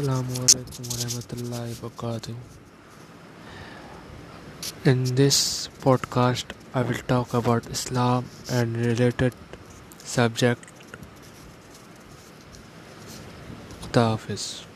Assalamualaikum warahmatullahi wabarakatuh. In this podcast, I will talk about Islam and related subject. The office.